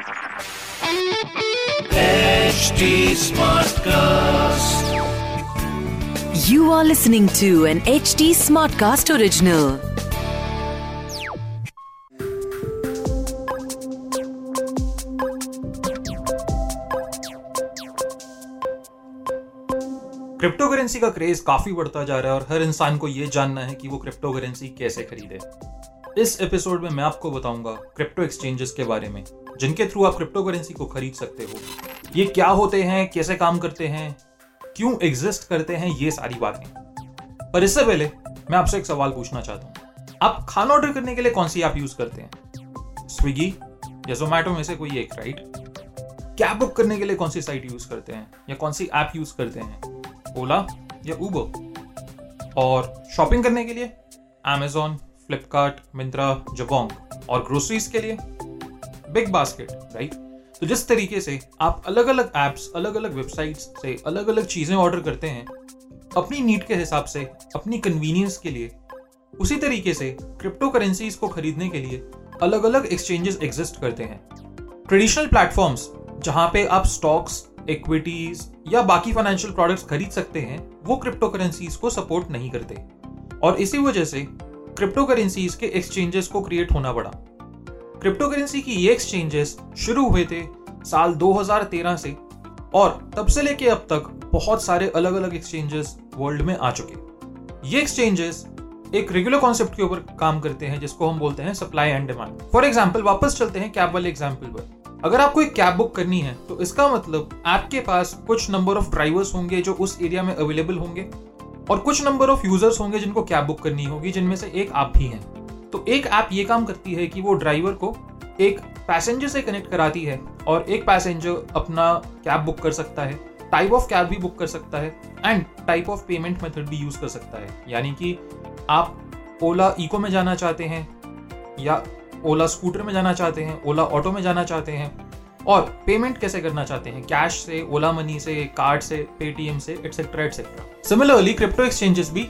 You You are listening to an HD Smartcast original. Cryptocurrency का craze काफ़ी बढ़ता जा रहा है और हर इंसान को यह जानना है कि वो क्रिप्टो करेंसी कैसे खरीदे इस एपिसोड में मैं आपको बताऊँगा क्रिप्टो एक्सचेंजेस के बारे में जिनके थ्रू आप क्रिप्टो करेंसी को खरीद सकते हो। ये क्या होते हैं कैसे काम करते हैं क्यों एग्जिस्ट करते हैं ये सारी बातें। पर इससे पहले मैं आपसे एक सवाल पूछना चाहता हूँ। आप खाना ऑर्डर करने के लिए कौन सी ऐप यूज़ करते हैं? स्विगी या जोमेटो में से कोई एक राइट कैब बुक करने के लिए कौन सी साइट यूज़ करते हैं या कौन सी ऐप यूज़ करते हैं? ओला या उबर और शॉपिंग करने के लिए Amazon, फ्लिपकार्ट मिंत्रा जबोंग और ग्रोसरीज के लिए बिग बास्केट राइट तो जिस तरीके से आप अलग अलग एप्स अलग अलग वेबसाइट्स से अलग अलग चीज़ें ऑर्डर करते हैं, अपनी नीड के हिसाब से, अपनी कन्वीनियंस के लिए, उसी तरीके से क्रिप्टो करेंसीज को खरीदने के लिए अलग अलग एक्सचेंजेस एग्जिस्ट करते हैं। ट्रेडिशनल प्लेटफॉर्म्स जहाँ पे आप स्टॉक्स इक्विटीज या बाकी फाइनेंशियल प्रोडक्ट्स खरीद सकते हैं, वो क्रिप्टो करेंसीज को सपोर्ट नहीं करते। और इसी वजह से क्रिप्टो करेंसीज के एक्सचेंजेस को क्रिएट होना पड़ा। क्रिप्टो करेंसी की ये एक्सचेंजेस शुरू हुए थे साल 2013 से और तब से लेके अब तक बहुत सारे अलग अलग एक्सचेंजेस वर्ल्ड में आ चुके ये एक्सचेंजेस एक रेगुलर कॉन्सेप्ट के ऊपर काम करते हैं, जिसको हम बोलते हैं supply and demand for example वापस चलते हैं कैब वाले एग्ज़ाम्पल पर। अगर आपको एक कैब बुक करनी है तो इसका मतलब आपके पास कुछ नंबर ऑफ़ ड्राइवर्स होंगे जो उस एरिया में अवेलेबल होंगे। और कुछ नंबर ऑफ़ यूज़र्स होंगे जिनको कैब बुक करनी होगी, जिनमें से एक आप भी हैं। तो एक ऐप ये काम करती है कि वो ड्राइवर को एक पैसेंजर से कनेक्ट कराती है और एक पैसेंजर अपना कैब बुक कर सकता है टाइप ऑफ़ कैब भी बुक कर सकता है and type of payment method भी यूज़ कर सकता है। यानी कि आप ओला इको में जाना चाहते हैं या ओला स्कूटर में जाना चाहते हैं ओला ऑटो में जाना चाहते हैं और पेमेंट कैसे करना चाहते हैं? कैश से ओला मनी से कार्ड से पेटीएम से etcetera etcetera similarly crypto exchanges भी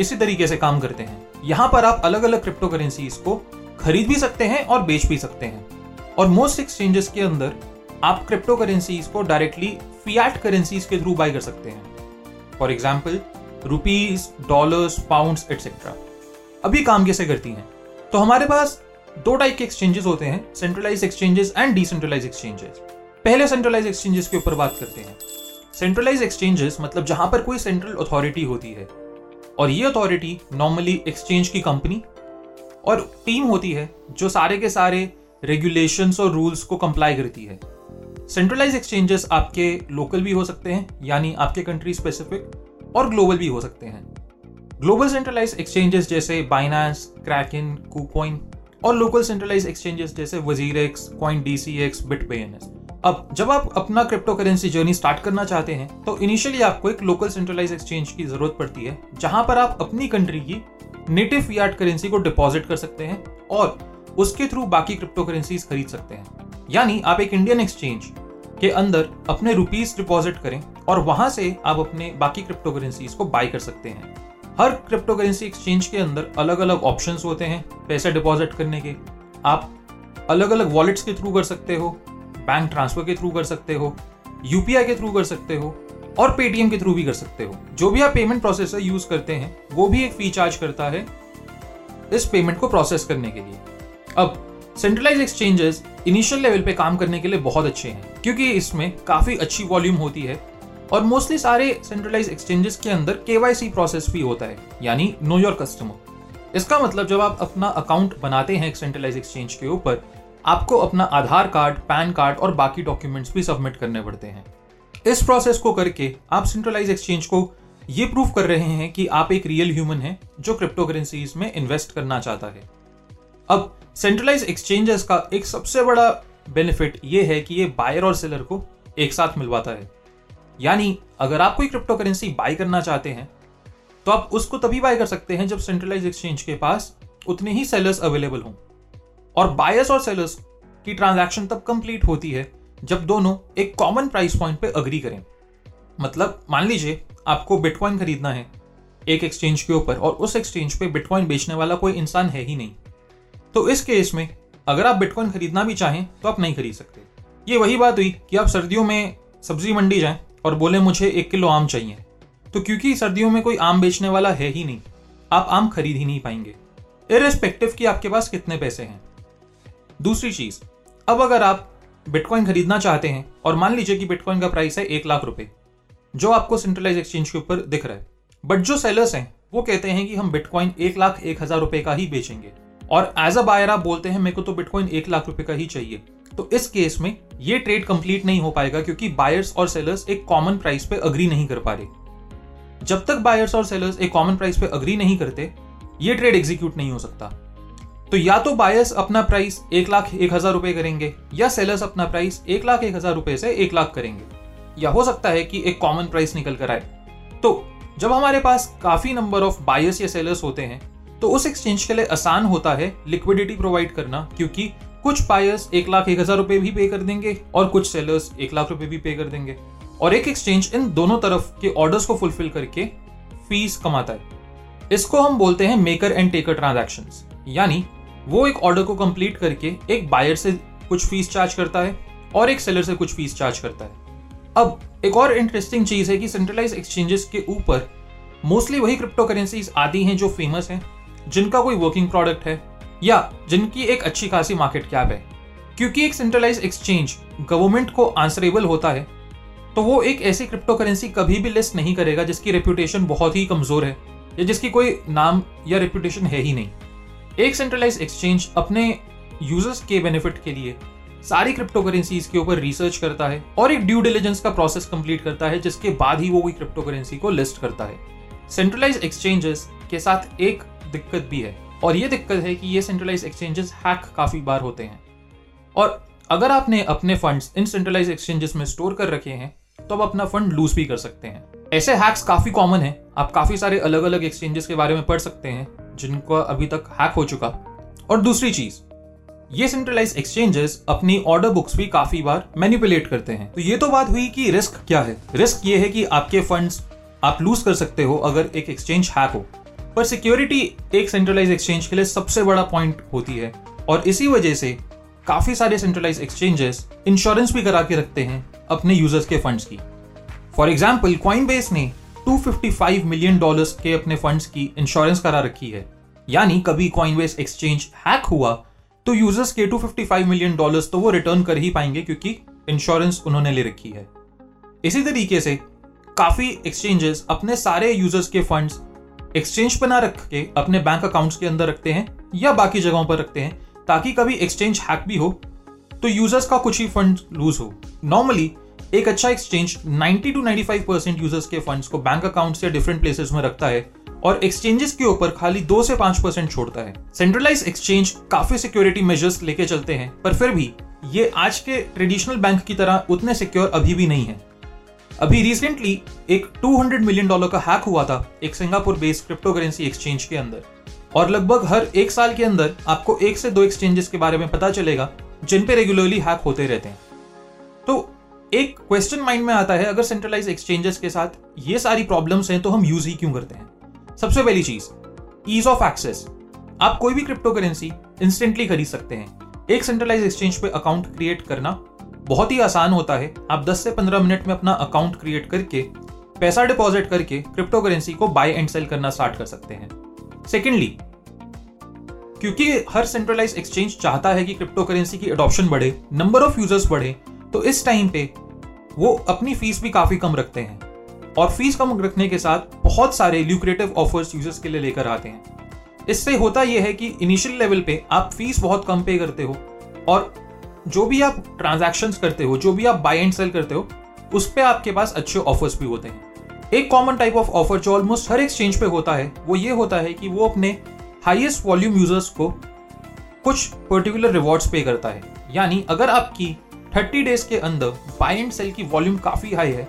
इसी तरीके से काम करते हैं। यहाँ पर आप अलग अलग क्रिप्टो करेंसीज को खरीद भी सकते हैं और बेच भी सकते हैं। और मोस्ट एक्सचेंजेस के अंदर आप क्रिप्टो करेंसीज को डायरेक्टली फियाट करेंसीज के थ्रू बाई कर सकते हैं। For example rupees dollars pounds etcetera अभी काम कैसे करती हैं? तो हमारे पास दो टाइप के एक्सचेंजेस होते हैं centralize exchanges and decentralize exchanges पहले सेंट्रलाइज एक्सचेंजेस के ऊपर बात करते हैं। सेंट्रलाइज एक्सचेंजेस मतलब जहाँ पर कोई सेंट्रल अथॉरिटी होती है। और ये अथॉरिटी नॉर्मली एक्सचेंज की कंपनी और टीम होती है, जो सारे के सारे रेगुलेशंस और रूल्स को कंप्लाई करती है। सेंट्रलाइज एक्सचेंजेस आपके लोकल भी हो सकते हैं, यानी आपके कंट्री स्पेसिफिक और ग्लोबल भी हो सकते हैं। ग्लोबल सेंट्रलाइज एक्सचेंजेस जैसे बाइनांस क्रैकिन कुकॉइन और लोकल सेंट्रलाइज एक्सचेंजेस जैसे वज़ीर x coin D C x bit अब जब आप अपना क्रिप्टो करेंसी जर्नी स्टार्ट करना चाहते हैं तो इनिशियली आपको एक लोकल सेंट्रलाइज एक्सचेंज की ज़रूरत पड़ती है, जहाँ पर आप अपनी कंट्री की नेटिव फियाट करेंसी को डिपॉजिट कर सकते हैं और उसके थ्रू बाकी क्रिप्टो करेंसीज खरीद सकते हैं। यानी आप एक इंडियन एक्सचेंज के अंदर अपने रुपीज़ डिपॉजिट करें और वहाँ से आप अपने बाकी क्रिप्टो करेंसीज को बाय कर सकते हैं। हर क्रिप्टो करेंसी एक्सचेंज के अंदर अलग अलग ऑप्शन होते हैं पैसे डिपॉजिट करने के। आप अलग अलग वॉलेट्स के थ्रू कर सकते हो बैंक ट्रांसफ़र के थ्रू कर सकते हो यूपीआई के थ्रू कर सकते हो और पेटीएम के थ्रू भी कर सकते हो। जो भी आप पेमेंट प्रोसेसर यूज़ करते हैं, वो भी एक फ़ी चार्ज करता है इस पेमेंट को प्रोसेस करने के लिए। अब सेंट्रलाइज एक्सचेंजेस इनिशियल लेवल पे काम करने के लिए बहुत अच्छे हैं, क्योंकि इसमें काफ़ी अच्छी वॉल्यूम होती है। और मोस्टली सारे सेंट्रलाइज एक्सचेंजेस के अंदर केवाईसी प्रोसेस भी होता है, यानी नो योर कस्टमर इसका मतलब जब आप अपना अकाउंट बनाते हैं सेंट्रलाइज एक्सचेंज के ऊपर, आपको अपना आधार कार्ड, पैन कार्ड और बाकी डॉक्यूमेंट्स भी सबमिट करने पड़ते हैं। इस प्रोसेस को करके आप सेंट्रलाइज एक्सचेंज को ये प्रूव कर रहे हैं कि आप एक रियल ह्यूमन हैं जो क्रिप्टो करेंसीज में इन्वेस्ट करना चाहता है। अब सेंट्रलाइज एक्सचेंजेस का एक सबसे बड़ा बेनिफिट ये है कि ये बायर और सेलर को एक साथ मिलवाता है। यानी, अगर आप कोई क्रिप्टो करेंसी बाय करना चाहते हैं तो आप उसको तभी बाय कर सकते हैं जब सेंट्रलाइज एक्सचेंज के पास उतने ही सेलर्स अवेलेबल हों। और बायर्स और सेलर्स की ट्रांजैक्शन तब कंप्लीट होती है जब दोनों एक कॉमन प्राइस पॉइंट पे अग्री करें। मतलब मान लीजिए, आपको बिटकॉइन खरीदना है एक एक्सचेंज के ऊपर और उस एक्सचेंज पे बिटकॉइन बेचने वाला कोई इंसान है ही नहीं। तो इस केस में, अगर आप बिटकॉइन खरीदना भी चाहें तो आप नहीं खरीद सकते। ये वही बात हुई कि आप सर्दियों में सब्ज़ी मंडी जाएँ और बोले, मुझे एक किलो आम चाहिए। तो क्योंकि सर्दियों में कोई आम बेचने वाला है ही नहीं, आप आम खरीद ही नहीं पाएँगे। इरेस्पेक्टिव कि आपके पास कितने पैसे हैं। दूसरी चीज़, अब अगर आप बिटकॉइन खरीदना चाहते हैं और मान लीजिए कि बिटकॉइन का प्राइस है एक लाख रुपए, जो आपको सेंट्रलाइज एक्सचेंज के ऊपर दिख रहा है बट जो सेलर्स हैं, वो कहते हैं कि हम बिटकॉइन एक लाख एक हज़ार रुपए का ही बेचेंगे। और एज अ बायर आप बोलते हैं, मेरे को तो बिटकॉइन एक लाख रुपए का ही चाहिए। तो इस केस में ये ट्रेड कंप्लीट नहीं हो पाएगा क्योंकि बायर्स और सेलर्स एक कॉमन प्राइस पे अग्री नहीं कर पा रहे। जब तक बायर्स और सेलर्स एक कॉमन प्राइस पे अग्री नहीं करते, ये ट्रेड एग्जीक्यूट नहीं हो सकता। तो या तो बायर्स अपना प्राइस एक लाख एक हज़ार रुपए करेंगे, या सेलर्स अपना प्राइस एक लाख एक हज़ार रुपए से एक लाख करेंगे। या हो सकता है कि एक कॉमन प्राइस निकल कर आए। तो जब हमारे पास काफ़ी नंबर ऑफ़ बायर्स या सेलर्स होते हैं तो उस एक्सचेंज के लिए आसान होता है लिक्विडिटी प्रोवाइड करना, क्योंकि कुछ बायर्स एक लाख एक हज़ार रुपए भी पे कर देंगे और कुछ सेलर्स एक लाख रुपए भी पे कर देंगे। और एक एक्सचेंज इन दोनों तरफ़ के ऑर्डर्स को फुलफिल करके फ़ीस कमाता है। इसको हम बोलते हैं मेकर एंड टेकर ट्रांजेक्शन यानी वो एक ऑर्डर को कंप्लीट करके एक बायर से कुछ फ़ीस चार्ज करता है और एक सेलर से कुछ फ़ीस चार्ज करता है। अब एक और इंटरेस्टिंग चीज़ है कि सेंट्रलाइज एक्सचेंजेस के ऊपर मोस्टली वही क्रिप्टो करेंसीज आदि हैं जो फ़ेमस हैं, जिनका कोई वर्किंग प्रोडक्ट है। या जिनकी एक अच्छी खासी मार्केट कैप है। क्योंकि एक सेंट्रलाइज एक्सचेंज गवर्नमेंट को आंसरेबल होता है तो वो एक ऐसी क्रिप्टो करेंसी कभी भी लिस्ट नहीं करेगा जिसकी रेपुटेशन बहुत ही कमज़ोर है, या जिसकी कोई नाम या रेपुटेशन है ही नहीं। एक सेंट्रलाइज एक्सचेंज अपने यूज़र्स के बेनिफिट के लिए सारी क्रिप्टो करेंसीज के ऊपर रिसर्च करता है और एक ड्यू डिलीजेंस का प्रोसेस कंप्लीट करता है, जिसके बाद ही वो कोई क्रिप्टो करेंसी को लिस्ट करता है। सेंट्रलाइज एक्सचेंजेस के साथ एक दिक्कत भी है। और ये दिक्कत है कि ये सेंट्रलाइज एक्सचेंजेस हैक काफ़ी बार होते हैं। और अगर आपने अपने फंड्स इन सेंट्रलाइज एक्सचेंजेस में स्टोर कर रखे हैं तो आप अपना फंड लूज भी कर सकते हैं। ऐसे हैक्स काफ़ी कॉमन है। आप काफ़ी सारे अलग अलग एक्सचेंजेस के बारे में पढ़ सकते हैं, जिनको अभी तक हैक हो चुका। और दूसरी चीज़, ये सेंट्रलाइज एक्सचेंजेस अपनी ऑर्डर बुक्स भी काफ़ी बार मैनिपुलेट करते हैं। तो ये तो बात हुई कि रिस्क क्या है? रिस्क ये है कि आपके फंड्स आप लूज कर सकते हो अगर एक एक्सचेंज हैक हो। पर सिक्योरिटी एक सेंट्रलाइज एक्सचेंज के लिए सबसे बड़ा पॉइंट होती है। और इसी वजह से काफ़ी सारे सेंट्रलाइज एक्सचेंजेस इंश्योरेंस भी करा के रखते हैं अपने यूज़र्स के फंड्स की। फॉर एग्ज़ाम्पल क्वाइन बेस ने 255 मिलियन डॉलर्स के अपने फंड्स की इंश्योरेंस करा रखी है। यानी कभी क्वाइनबेस एक्सचेंज हैक हुआ तो यूज़र्स के 255 मिलियन डॉलर्स तो वो रिटर्न कर ही पाएँगे क्योंकि इंश्योरेंस उन्होंने ले रखी है। इसी तरीके से काफ़ी एक्सचेंजेस अपने सारे यूज़र्स के फंड्स एक्सचेंज पर ना रख के अपने बैंक अकाउंट्स के अंदर रखते हैं या बाकी जगहों पर रखते हैं, ताकि कभी एक्सचेंज हैक भी हो तो यूज़र्स का कुछ ही फंड लूज हो। नॉर्मली एक अच्छा एक्सचेंज 90 टू 95 परसेंट यूज़र्स के फंड्स को बैंक अकाउंट्स या डिफरेंट प्लेसेस में रखता है और एक्सचेंजेस के ऊपर खाली दो से पाँच परसेंट छोड़ता है। सेंट्रलाइज एक्सचेंज काफ़ी सिक्योरिटी मेजर्स लेके चलते हैं, पर फिर भी ये आज के ट्रेडिशनल बैंक की तरह उतने सिक्योर अभी भी नहीं है। अभी रिसेंटली एक 200 मिलियन डॉलर का हैक हुआ था एक Singapore based crypto currency exchange के अंदर। और लगभग हर एक साल के अंदर आपको एक से दो एक्सचेंजेस के बारे में पता चलेगा, जिन पे रेगुलरली हैक होते रहते हैं। तो एक क्वेश्चन माइंड में आता है, अगर सेंट्रलाइज एक्सचेंजेस के साथ ये सारी प्रॉब्लम्स हैं तो हम यूज़ ही क्यों करते हैं? सबसे पहली चीज़ ईज ऑफ़ एक्सेस आप कोई भी क्रिप्टो करेंसी इंस्टेंटली खरीद सकते हैं। एक सेंट्रलाइज एक्सचेंज पे अकाउंट क्रिएट करना बहुत ही आसान होता है। आप 10 से 15 मिनट में अपना अकाउंट क्रिएट करके, पैसा डिपॉजिट करके क्रिप्टो करेंसी को बाय एंड सेल करना स्टार्ट कर सकते हैं। सेकेंडली क्योंकि हर सेंट्रलाइज एक्सचेंज चाहता है कि क्रिप्टो करेंसी की अडॉप्शन बढ़े नंबर ऑफ़ यूज़र्स बढ़े तो इस टाइम पे वो अपनी फ़ीस भी काफ़ी कम रखते हैं। और फ़ीस कम रखने के साथ बहुत सारे ल्यूक्रेटिव ऑफर्स यूज़र्स के लिए लेकर आते हैं। इससे होता यह है कि इनिशियल लेवल पे आप फ़ीस बहुत कम पे करते हो और जो भी आप ट्रांजेक्शन करते हो, जो भी आप बाय एंड सेल करते हो, उस पर आपके पास अच्छे ऑफर्स भी होते हैं। एक कॉमन टाइप ऑफ़ ऑफ़र जो ऑलमोस्ट हर एक्सचेंज पे होता है, वो ये होता है कि वो अपने हाईएस्ट वॉल्यूम यूज़र्स को कुछ पर्टिकुलर रिवॉर्ड्स पे करता है। यानी अगर आपकी 30 डेज़ के अंदर बाय एंड सेल की वॉल्यूम काफ़ी हाई है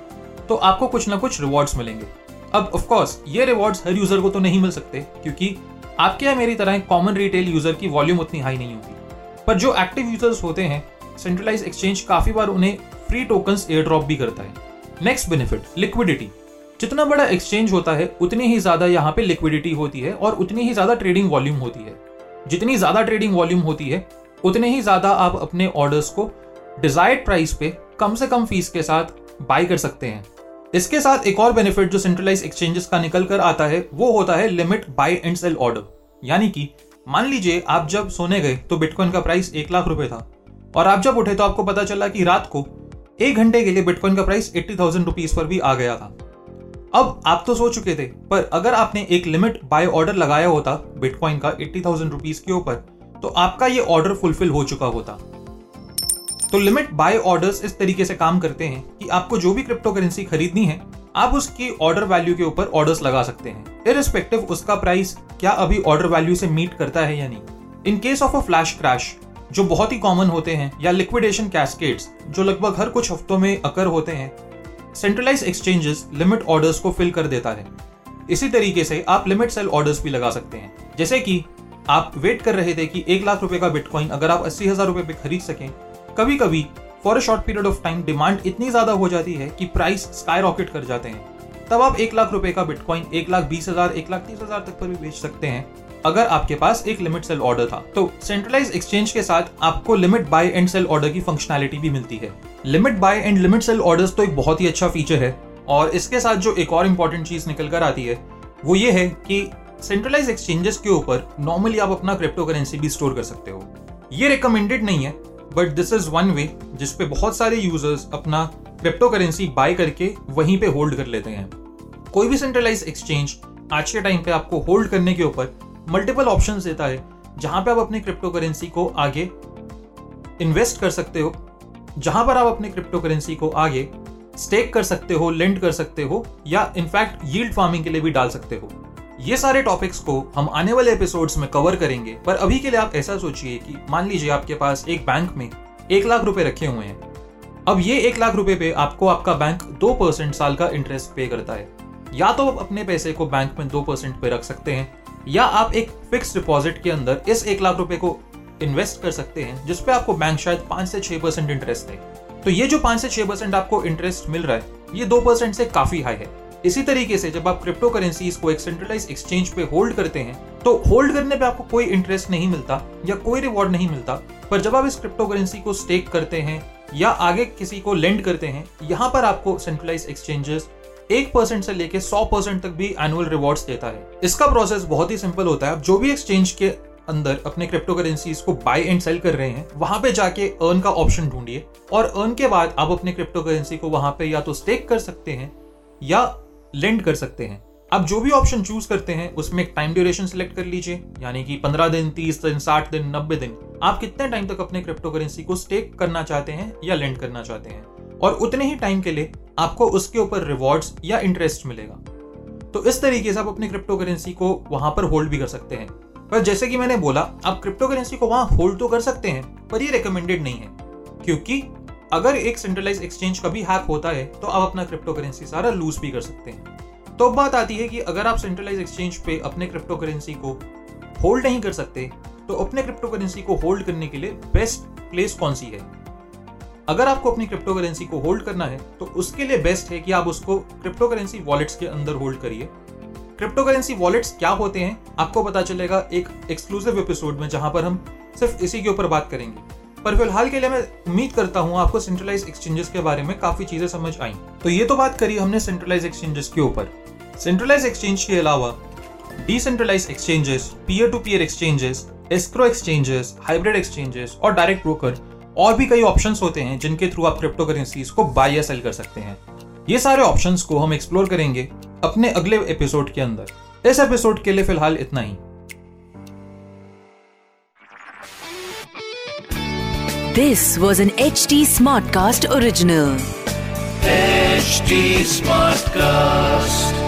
तो आपको कुछ ना कुछ रिवॉर्ड्स मिलेंगे। अब ऑफ़ कोर्स ये रिवॉर्ड्स हर यूज़र को तो नहीं मिल सकते, क्योंकि आपके या मेरी तरह कॉमन रिटेल यूज़र की वॉल्यूम उतनी हाई नहीं होती। पर जो एक्टिव यूज़र्स होते हैं सेंट्रलाइज एक्सचेंज काफ़ी बार उन्हें फ्री टोकन एयर ड्रॉप भी करता है। नेक्स्ट बेनिफिट लिक्विडिटी जितना बड़ा एक्सचेंज होता है, उतनी ही ज़्यादा यहाँ पे लिक्विडिटी होती है और उतनी ही ज़्यादा ट्रेडिंग वॉल्यूम होती है। जितनी ज़्यादा ट्रेडिंग वॉल्यूम होती है, उतने ही ज़्यादा आप अपने ऑर्डर्स को डिजायर्ड प्राइस पे कम से कम फ़ीस के साथ बाय कर सकते हैं। इसके साथ एक और बेनिफिट जो सेंट्रलाइज एक्सचेंजेस का निकल कर आता है, वो होता है limit buy and sell order यानी कि मान लीजिए आप जब सोने गए तो बिटकॉइन का प्राइस एक लाख रुपए था। और आप जब उठे तो आपको पता चला कि रात को एक घंटे के लिए बिटकॉइन का प्राइस एट्टी थाउज़ेंड रुपीज़ पर भी आ गया था। अब आप तो सो चुके थे, पर अगर आपने एक लिमिट बाय ऑर्डर लगाया होता बिटकॉइन का एट्टी थाउज़ेंड रुपीज़ के ऊपर तो आपका ये ऑर्डर फुलफिल हो चुका होता। तो लिमिट बाय ऑर्डर्स इस तरीके से काम करते हैं कि आपको जो भी क्रिप्टो करेंसी खरीदनी है, आप उसकी ऑर्डर वैल्यू के ऊपर ऑर्डर्स लगा सकते हैं। इरिस्पेक्टिव उसका प्राइस क्या अभी ऑर्डर वैल्यू से मीट करता है या नहीं? In case of a flash crash जो बहुत ही कॉमन होते हैं, या लिक्विडेशन कैस्केड्स जो लगभग हर कुछ हफ्तों में अकर होते हैं सेंट्रलाइज एक्सचेंजेस लिमिट ऑर्डर्स को फिल कर देता है। इसी तरीके से आप लिमिट सेल ऑर्डर्स भी लगा सकते हैं। जैसे कि आप वेट कर रहे थे कि एक लाख रुपए का बिटकॉइन अगर आप अस्सी हज़ार रुपए पे खरीद सकें कभी कभी for a short period of time demand इतनी ज़्यादा हो जाती है कि प्राइस स्काई रॉकेट कर जाते हैं। तब आप एक लाख रुपए का बिटकॉइन एक लाख बीस हज़ार, एक लाख तीस हज़ार तक पर भी बेच सकते हैं। अगर आपके पास एक लिमिट सेल ऑर्डर था तो सेंट्रलाइज एक्सचेंज के साथ आपको limit buy and sell order की फंक्शनैलिटी भी मिलती है। Limit buy and limit sell orders तो एक बहुत ही अच्छा फीचर है, और इसके साथ जो एक और इंपॉर्टेंट चीज़ निकल कर आती है, वो ये है कि सेंट्रलाइज एक्सचेंजेस के ऊपर नॉर्मली आप अपना क्रिप्टो करेंसी भी स्टोर कर सकते हो। ये रिकमेंडेड नहीं है but this is one way जिसपे बहुत सारे यूज़र्स अपना क्रिप्टो करेंसी बाय करके वहीं पे होल्ड कर लेते हैं। कोई भी सेंट्रलाइज एक्सचेंज आज के टाइम पे आपको होल्ड करने के ऊपर मल्टीपल ऑप्शन देता है, जहाँ पे आप अपने क्रिप्टो करेंसी को आगे इन्वेस्ट कर सकते हो, जहाँ पर आप अपने क्रिप्टो करेंसी को आगे स्टेक कर सकते हो लेंड कर सकते हो, या इनफैक्ट यील्ड फ़ार्मिंग के लिए भी डाल सकते हो। ये सारे टॉपिक्स को हम आने वाले एपिसोड्स में कवर करेंगे, पर अभी के लिए आप ऐसा सोचिए कि मान लीजिए आपके पास एक बैंक में एक लाख रुपए रखे हुए हैं अब ये एक लाख रुपए पे आपको आपका बैंक दो परसेंट साल का इंटरेस्ट पे करता है। या तो आप अपने पैसे को बैंक में दो परसेंट पे रख सकते हैं, या आप एक फिक्स डिपॉजिट के अंदर इस एक लाख रुपए को इन्वेस्ट कर सकते हैं जिसपे आपको बैंक शायद पाँच से छह परसेंट इंटरेस्ट दे तो ये जो पाँच से छह परसेंट आपको इंटरेस्ट मिल रहा है, ये दो परसेंट से काफ़ी हाई है। इसी तरीके से जब आप क्रिप्टो करेंसीज को एक सेंट्रलाइज एक्सचेंज पे होल्ड करते हैं तो होल्ड करने पे आपको कोई इंटरेस्ट नहीं मिलता या कोई रिवॉर्ड नहीं मिलता। पर जब आप इस क्रिप्टो करेंसी को स्टेक करते हैं या आगे किसी को लेंड करते हैं, यहाँ पर आपको सेंट्रलाइज एक्सचेंजेस एक परसेंट से लेके सौ परसेंट तक भी एनुअल रिवॉर्ड्स देता है। इसका प्रोसेस बहुत ही सिंपल होता है। आप जो भी एक्सचेंज के अंदर अपने क्रिप्टो करेंसीज को बाय एंड सेल कर रहे हैं, वहाँ पे जाके अर्न का ऑप्शन ढूंढिए और अर्न के बाद आप अपने क्रिप्टो करेंसी को वहाँ पे या तो स्टेक कर सकते हैं या लेंड कर सकते हैं। आप जो भी ऑप्शन चूज़ करते हैं, उसमें एक टाइम ड्यूरेशन सिलेक्ट कर लीजिए, यानी कि 15 दिन 30 दिन 60 दिन 90 दिन। आप कितने टाइम तक अपने क्रिप्टो करेंसी को स्टेक करना चाहते हैं या लेंड करना चाहते हैं? और उतने ही टाइम के लिए आपको उसके ऊपर रिवॉर्ड्स या इंटरेस्ट मिलेगा। तो इस तरीके से आप अपनी क्रिप्टो करेंसी को वहाँ पर होल्ड भी कर सकते हैं। पर जैसे कि मैंने बोला, आप क्रिप्टो करेंसी को वहाँ होल्ड तो कर सकते हैं, पर ये रिकमेंडेड नहीं है। क्योंकि अगर एक सेंट्रलाइज एक्सचेंज कभी हैक होता है तो आप अपना क्रिप्टो करेंसी सारा लूज भी कर सकते हैं। तो अब बात आती है कि अगर आप सेंट्रलाइज एक्सचेंज पे अपने क्रिप्टो करेंसी को होल्ड नहीं कर सकते तो अपने क्रिप्टो करेंसी को होल्ड करने के लिए बेस्ट प्लेस कौन सी है? अगर आपको अपनी क्रिप्टो करेंसी को होल्ड करना है तो उसके लिए बेस्ट है कि आप उसको क्रिप्टो करेंसी वॉलेट्स के अंदर होल्ड करिए। क्रिप्टो करेंसी वॉलेट्स क्या होते हैं, आपको पता चलेगा एक एक्सक्लूसिव एपिसोड में, जहाँ पर हम सिर्फ़ इसी के ऊपर बात करेंगे। पर फ़िलहाल के लिए मैं उम्मीद करता हूँ आपको सेंट्रलाइज एक्सचेंजेस के बारे में काफ़ी चीज़ें समझ आई। तो ये तो बात करी हमने सेंट्रलाइज एक्सचेंजेस के ऊपर। सेंट्रलाइज एक्सचेंज के अलावा decentralize exchanges peer to peer exchanges escrow exchanges hybrid exchanges और डायरेक्ट ब्रोकर और भी कई ऑप्शंस होते हैं जिनके थ्रू आप क्रिप्टो करेंसीज को बाय या सेल कर सकते हैं ये सारे ऑप्शंस को हम एक्सप्लोर करेंगे अपने अगले एपिसोड के अंदर इस एपिसोड के लिए फ़िलहाल इतना ही This was an HT Smartcast original. Smart Smartcast.